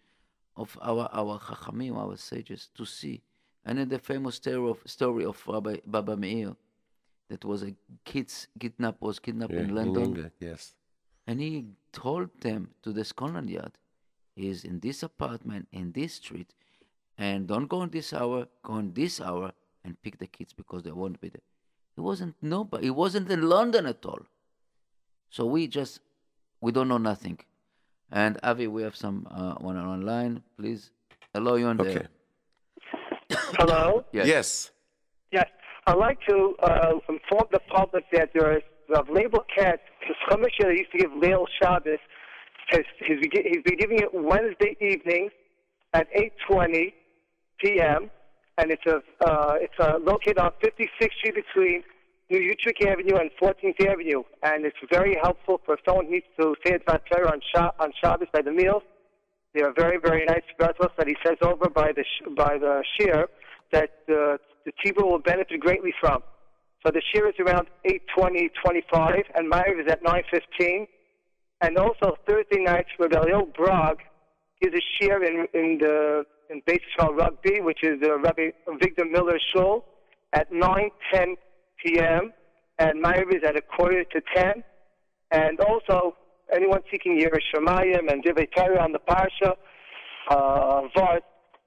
Speaker 3: of our, our Chachamim, our sages, to see. And then the famous story of, story of Rabbi Baba Meir, that was a kid's kidnap, was kidnapped
Speaker 2: yeah,
Speaker 3: in
Speaker 2: in
Speaker 3: London.
Speaker 2: England, yes.
Speaker 3: And he told them to the Scotland Yard, is in this apartment, in this street, and don't go in this hour, go in this hour and pick the kids because they won't be there. It wasn't nobody. it wasn't in London at all. So we just, we don't know nothing. And Avi, we have some uh, one online. Please, hello, you on
Speaker 2: Okay.
Speaker 3: there? (coughs)
Speaker 5: Hello?
Speaker 3: Yes.
Speaker 2: Yes.
Speaker 5: Yes. I'd like to uh, inform the public that there is the label cat, the Chumash that used to give Leil Shabbos, has, he's, he's been giving it Wednesday evenings at 8.20 p.m., and it's, a, uh, it's uh, located on 56th Street between New Utrecht Avenue and 14th Avenue, and it's very helpful for someone needs to say Advat Torah on, Sha- on Shabbos by the meals. They are very, very nice brattos that he sends over by the sh- by the shiur that uh, the people will benefit greatly from. So the shiur is around 8:20, 25, and Meir is at 9:15. And also Thursday nights, Rebellion Brog gives a shiur in in the in baseball rugby, which is uh, Rabbi Victor Miller Shul, at 9:10 p.m. And Meir is at a quarter to 10. And also, anyone seeking Yerush Shemayim and Divrei Torah on the Parsha, uh, Vart,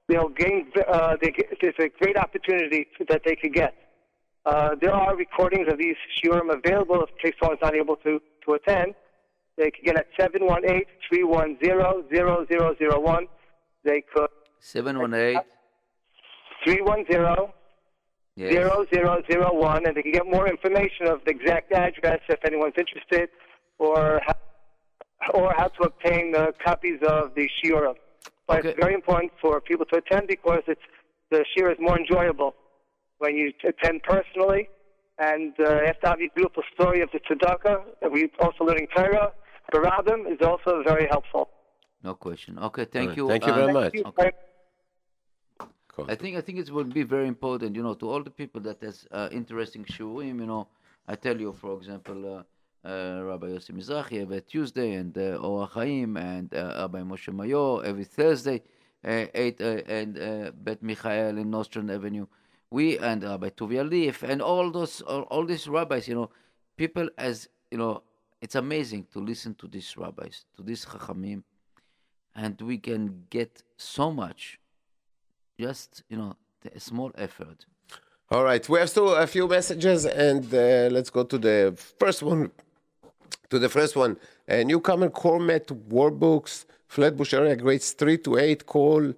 Speaker 5: they'll gain, uh, they get, there's a great opportunity that they could get. Uh, there are recordings of these shiurim available if case someone's not able to, to attend. They could get at 718-310-0001. They could
Speaker 3: 718.
Speaker 5: 310
Speaker 3: Yes.
Speaker 5: zero zero zero one, and they can get more information of the exact address if anyone's interested, or how, or how to obtain the copies of the shiurim.
Speaker 11: But
Speaker 3: Okay.
Speaker 11: it's very important for people to attend because it's the shiur is more enjoyable when you attend personally. And uh, after having a beautiful story of the tzedakah, and we also learning Torah, the rabbim is also very helpful.
Speaker 3: No question. Okay, thank
Speaker 2: right,
Speaker 3: you.
Speaker 2: thank you
Speaker 3: uh,
Speaker 2: very much.
Speaker 11: Thank you.
Speaker 3: Okay. I think I think it will be very important, you know, to all the people that has uh, interesting shurim. You know, I tell you, for example, uh, uh, Rabbi Yossi Mizrahi every Tuesday, and uh, Or Chaim, and uh, Rabbi Moshe Mayo every Thursday, uh, eight uh, and uh, Bet Michael in Nostrand Avenue. We and Rabbi Tuvia Leaf and all those all, all these rabbis, you know, people as you know, it's amazing to listen to these rabbis, to these chachamim, and we can get so much just you know a small effort
Speaker 2: All right, we have still a few messages, and uh, let's go to the first one. To the first one, uh, newcomer Cormet Workbooks, Flatbush area, grades three to eight. Call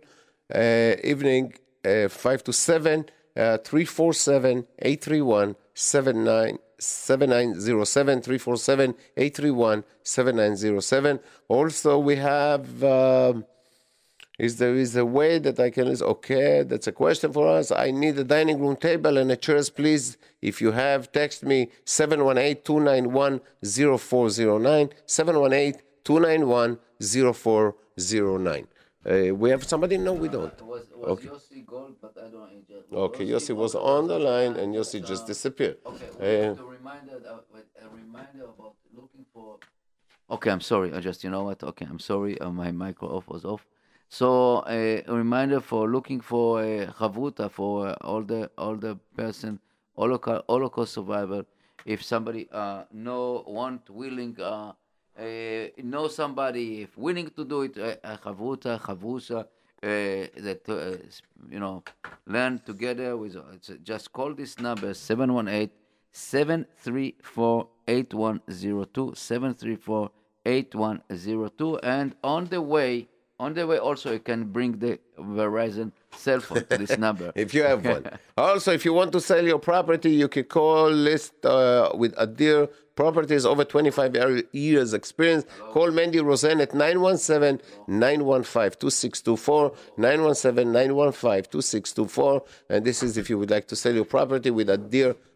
Speaker 2: uh, evening uh, five to seven, uh, three four seven eight three one seven nine. 7907 347 831 7907. Also, we have um, is there is a way that I can okay that's a question for us. I need a dining room table and a chairs please. If you have text me 718-291-0409 718-291-0409 uh, we have somebody? No we don't.
Speaker 3: Was, was
Speaker 2: Okay.
Speaker 3: Yossi Gold, but I don't
Speaker 2: okay Yossi was on the line and Yossi just disappeared.
Speaker 3: Okay,
Speaker 2: Uh,
Speaker 3: reminder, a reminder about looking for. Okay, I'm sorry. I just, you know what? Okay, I'm sorry. Uh, my micro off was off. So uh, a reminder for looking for a chavuta for uh, all the all the person Holocaust, Holocaust survivor. If somebody uh, know, want, willing, uh, uh, know somebody, if willing to do it, a chavuta, chavusa, uh, that uh, you know, learn together with. Uh, just call this number 718 734 8102 734 8102 and on the way on the way also you can bring the Verizon cell phone to this (laughs) number
Speaker 2: if you have one. (laughs) also, if you want to sell your property, you can call list uh, with Adir Properties over 25 years experience. Call Mandy Rosen at 917 915 2624. 917 915 2624. And this is if you would like to sell your property with Adir Properties.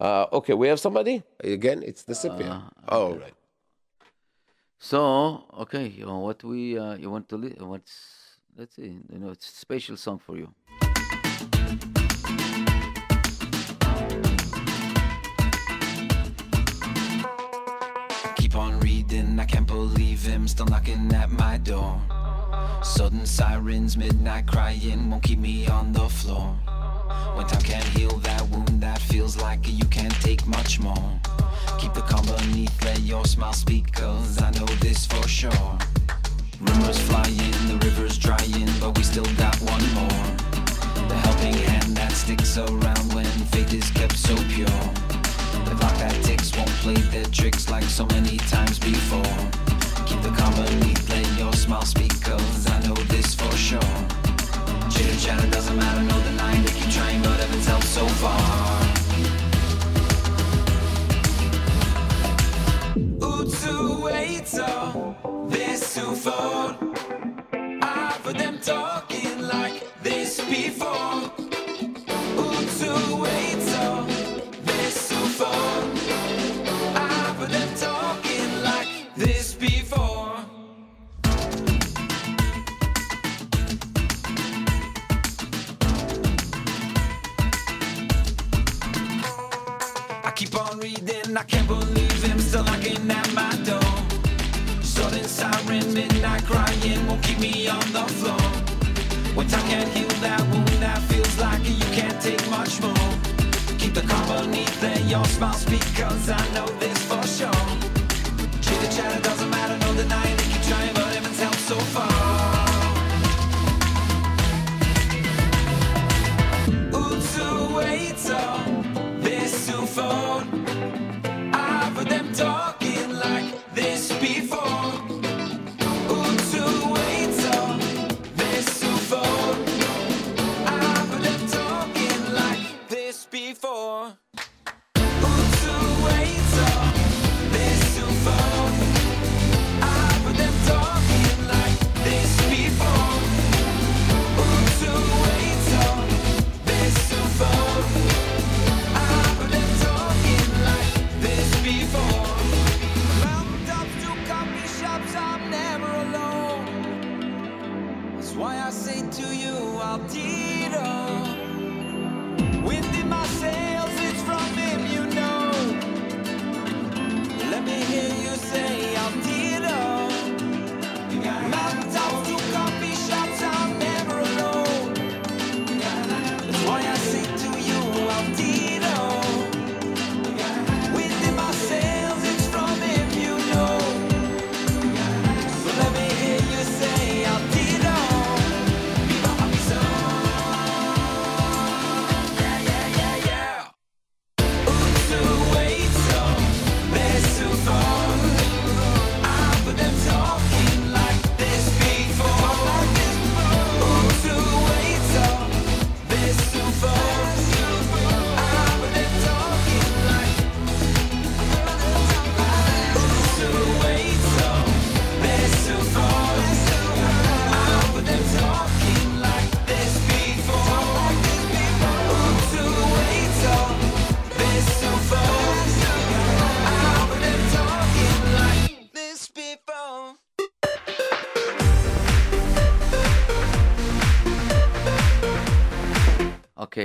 Speaker 2: Uh, okay, we have somebody? Again, it's disappeared. All right.
Speaker 3: so okay you know, what we uh, you want to li- what's let's see you know it's a special song for you
Speaker 12: Keep on reading, I can't believe him still knocking at my door. Sudden sirens, midnight crying won't keep me on the floor. When time can't heal that wound, that feels like you can't take much more. Keep the calm beneath, let your smile speak, cause I know this for sure. Rumors flying, the river's drying, but we still got one more. The helping hand that sticks around when faith is kept so pure. The clock that ticks won't play their tricks like so many times before.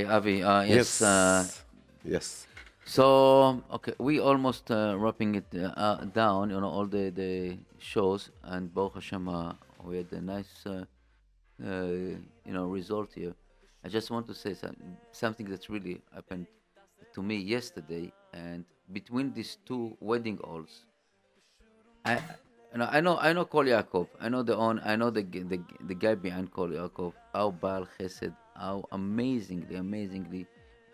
Speaker 3: Avi. Uh, yes.
Speaker 2: Yes.
Speaker 3: Uh,
Speaker 2: yes.
Speaker 3: So okay, we almost uh, wrapping it uh, uh, down. You know all the the shows, and Baruch Hashem, uh, we had a nice, uh, uh, you know, result here. I just want to say some, something that's really happened to me yesterday, and between these two wedding halls, I. You know, I know, I know Kol Yaakov. I know the own. I know the the the guy behind Kol Yaakov. How Baal Chesed. How amazingly, amazingly,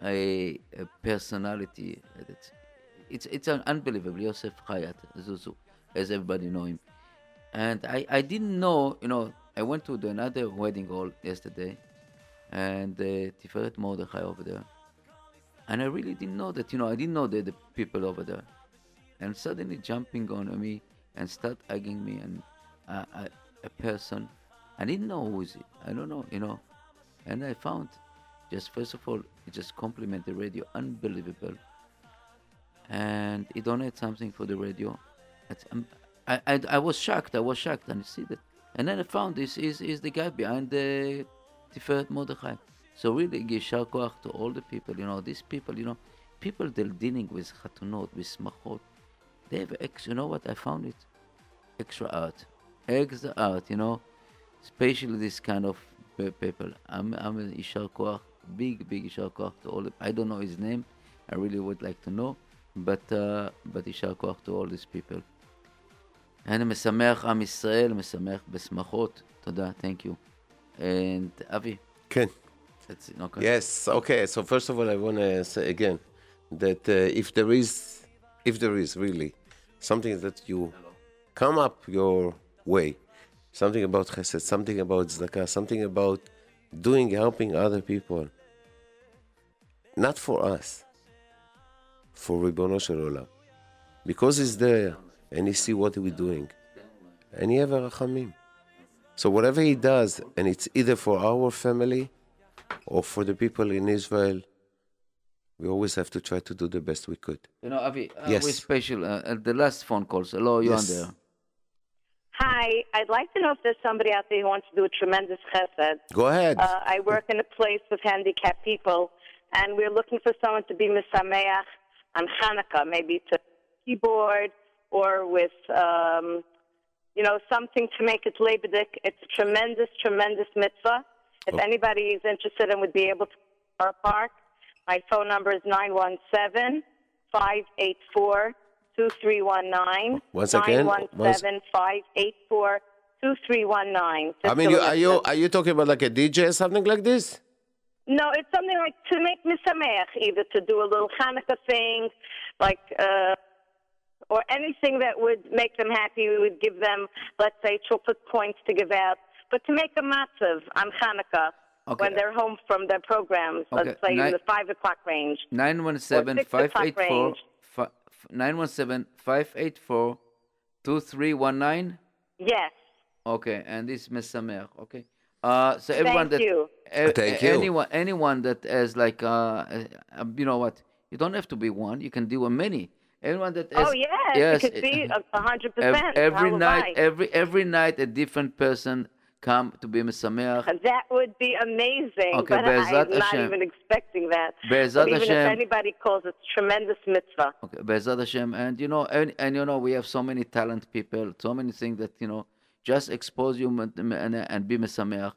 Speaker 3: a, a personality. That's, it's it's an unbelievable. Yosef Hayat Zuzu, as everybody know him. And I, I didn't know, you know, I went to the another wedding hall yesterday, and uh, Tiferet Mordechai over there, and I really didn't know that, you know, I didn't know the, the people over there, and suddenly jumping on me and start hugging me and uh, a, a person, I didn't know who is it, I don't know, you know, and I found, just first of all, it just compliment the radio, unbelievable, and he donated something for the radio. Um, I, I, I was shocked. I was shocked, and you see that. And then I found this is is the guy behind the Tiferet Mordechai. So really, Yishar Koach to all the people. You know, these people. You know, people they're dealing with chatunot, with smachot. They have ex. You know what? I found it. Extra art, extra art. You know, especially this kind of people. I'm I'm a Yishar Koach, big big Yishar Koach to all. The, I don't know his name. I really would like to know, but uh, but Yishar Koach to all these people. אני משמח עם ישראל, משמח בשמחות. תודה, thank you. And אבי,
Speaker 2: כן.
Speaker 3: that's it, okay.
Speaker 2: Yes. Okay. So first of all, I want to say again that uh, if there is, if there is really something that you come up your way, something about chesed, something about tzedakah, something about doing, helping other people, not for us, for Ribono Shel because he's there and he see what we're doing, and he have a rachamim. So whatever he does, and it's either for our family or for the people in Israel, we always have to try to do the best we could.
Speaker 3: You know, Avi, uh,
Speaker 2: Yes.
Speaker 3: we're special. Uh, uh, the last phone calls. Hello, you
Speaker 2: Yes.
Speaker 3: on there?
Speaker 13: Hi, I'd like to know if there's somebody out there who wants to do a tremendous chesed.
Speaker 2: Go ahead.
Speaker 13: Uh, I work in a place with handicapped people, and we're looking for someone to be misameach on Hanukkah, maybe to keyboard or with, um, you know, something to make it lebedik. It's a tremendous, tremendous mitzvah. If
Speaker 2: Oh.
Speaker 13: anybody is interested and would be able to our park, my phone number is 917 584 2319.
Speaker 2: Once again, once-
Speaker 13: 917 584 2319.
Speaker 2: I mean, you, are you are you talking about like a DJ or something like this?
Speaker 13: No, it's something like to make misameach, either to do a little Hanukkah thing, like, uh, or anything that would make them happy. We would give them, let's say, chocolate points to give out. But to make a matzav on Hanukkah
Speaker 3: Okay.
Speaker 13: when they're home from their programs,
Speaker 3: Okay,
Speaker 13: let's say
Speaker 3: ni-
Speaker 13: in the five o'clock range.
Speaker 3: 917
Speaker 13: Or six
Speaker 3: 584
Speaker 13: range.
Speaker 3: 917 584 2319.
Speaker 13: Yes.
Speaker 3: Okay, and this Mesameach. Okay. Uh, so everyone
Speaker 13: Thank
Speaker 3: that
Speaker 13: you.
Speaker 3: a-
Speaker 2: Thank
Speaker 3: a-
Speaker 2: you.
Speaker 3: anyone anyone that has like uh, uh, um, you know what you don't have to be one you can do a many anyone that has
Speaker 13: Oh, yes.
Speaker 3: yes
Speaker 13: it could be a a hundred percent.
Speaker 3: every night
Speaker 13: Halavai.
Speaker 3: every every night a different person come to be Mesameach
Speaker 13: That would be amazing,
Speaker 3: Okay,
Speaker 13: but
Speaker 3: Be'ezrat
Speaker 13: I'm not
Speaker 3: Hashem.
Speaker 13: even expecting that.
Speaker 3: Be'ezrat
Speaker 13: but even
Speaker 3: Hashem.
Speaker 13: if anybody calls it tremendous mitzvah.
Speaker 3: Okay, Be'ezrat Hashem, and you know, and, and you know, we have so many talent people, so many things that you know, just expose you and, and, and be mesameach.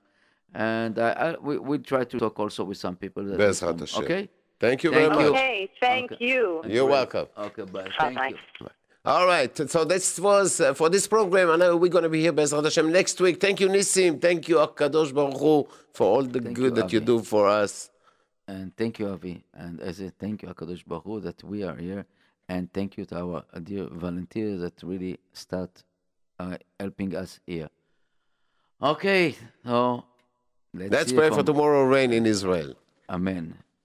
Speaker 3: And I, I, we we try to talk also with some people. That
Speaker 2: Be'ezrat
Speaker 3: come,
Speaker 2: Hashem.
Speaker 3: Okay.
Speaker 2: Thank you
Speaker 3: Thank
Speaker 2: very
Speaker 3: you.
Speaker 2: much.
Speaker 13: Okay, thank
Speaker 3: Okay.
Speaker 13: you.
Speaker 2: You're welcome.
Speaker 3: Okay, bye. Thank
Speaker 13: Bye-bye.
Speaker 3: you.
Speaker 2: All right. So this was uh, for this program. I know we're going to be here, Be'ezrat Hashem, next week. Thank you, Nissim. Thank you, Akadosh Baruch Hu, for all the
Speaker 3: Thank
Speaker 2: good
Speaker 3: you,
Speaker 2: that you do for us.
Speaker 3: And thank you, Avi. And as a thank you, Akadosh Baruch Hu, that we are here. And thank you to our dear volunteers that really start uh, helping us here. Okay, so let's,
Speaker 2: Let's pray for tomorrow rain in Israel.
Speaker 3: Amen.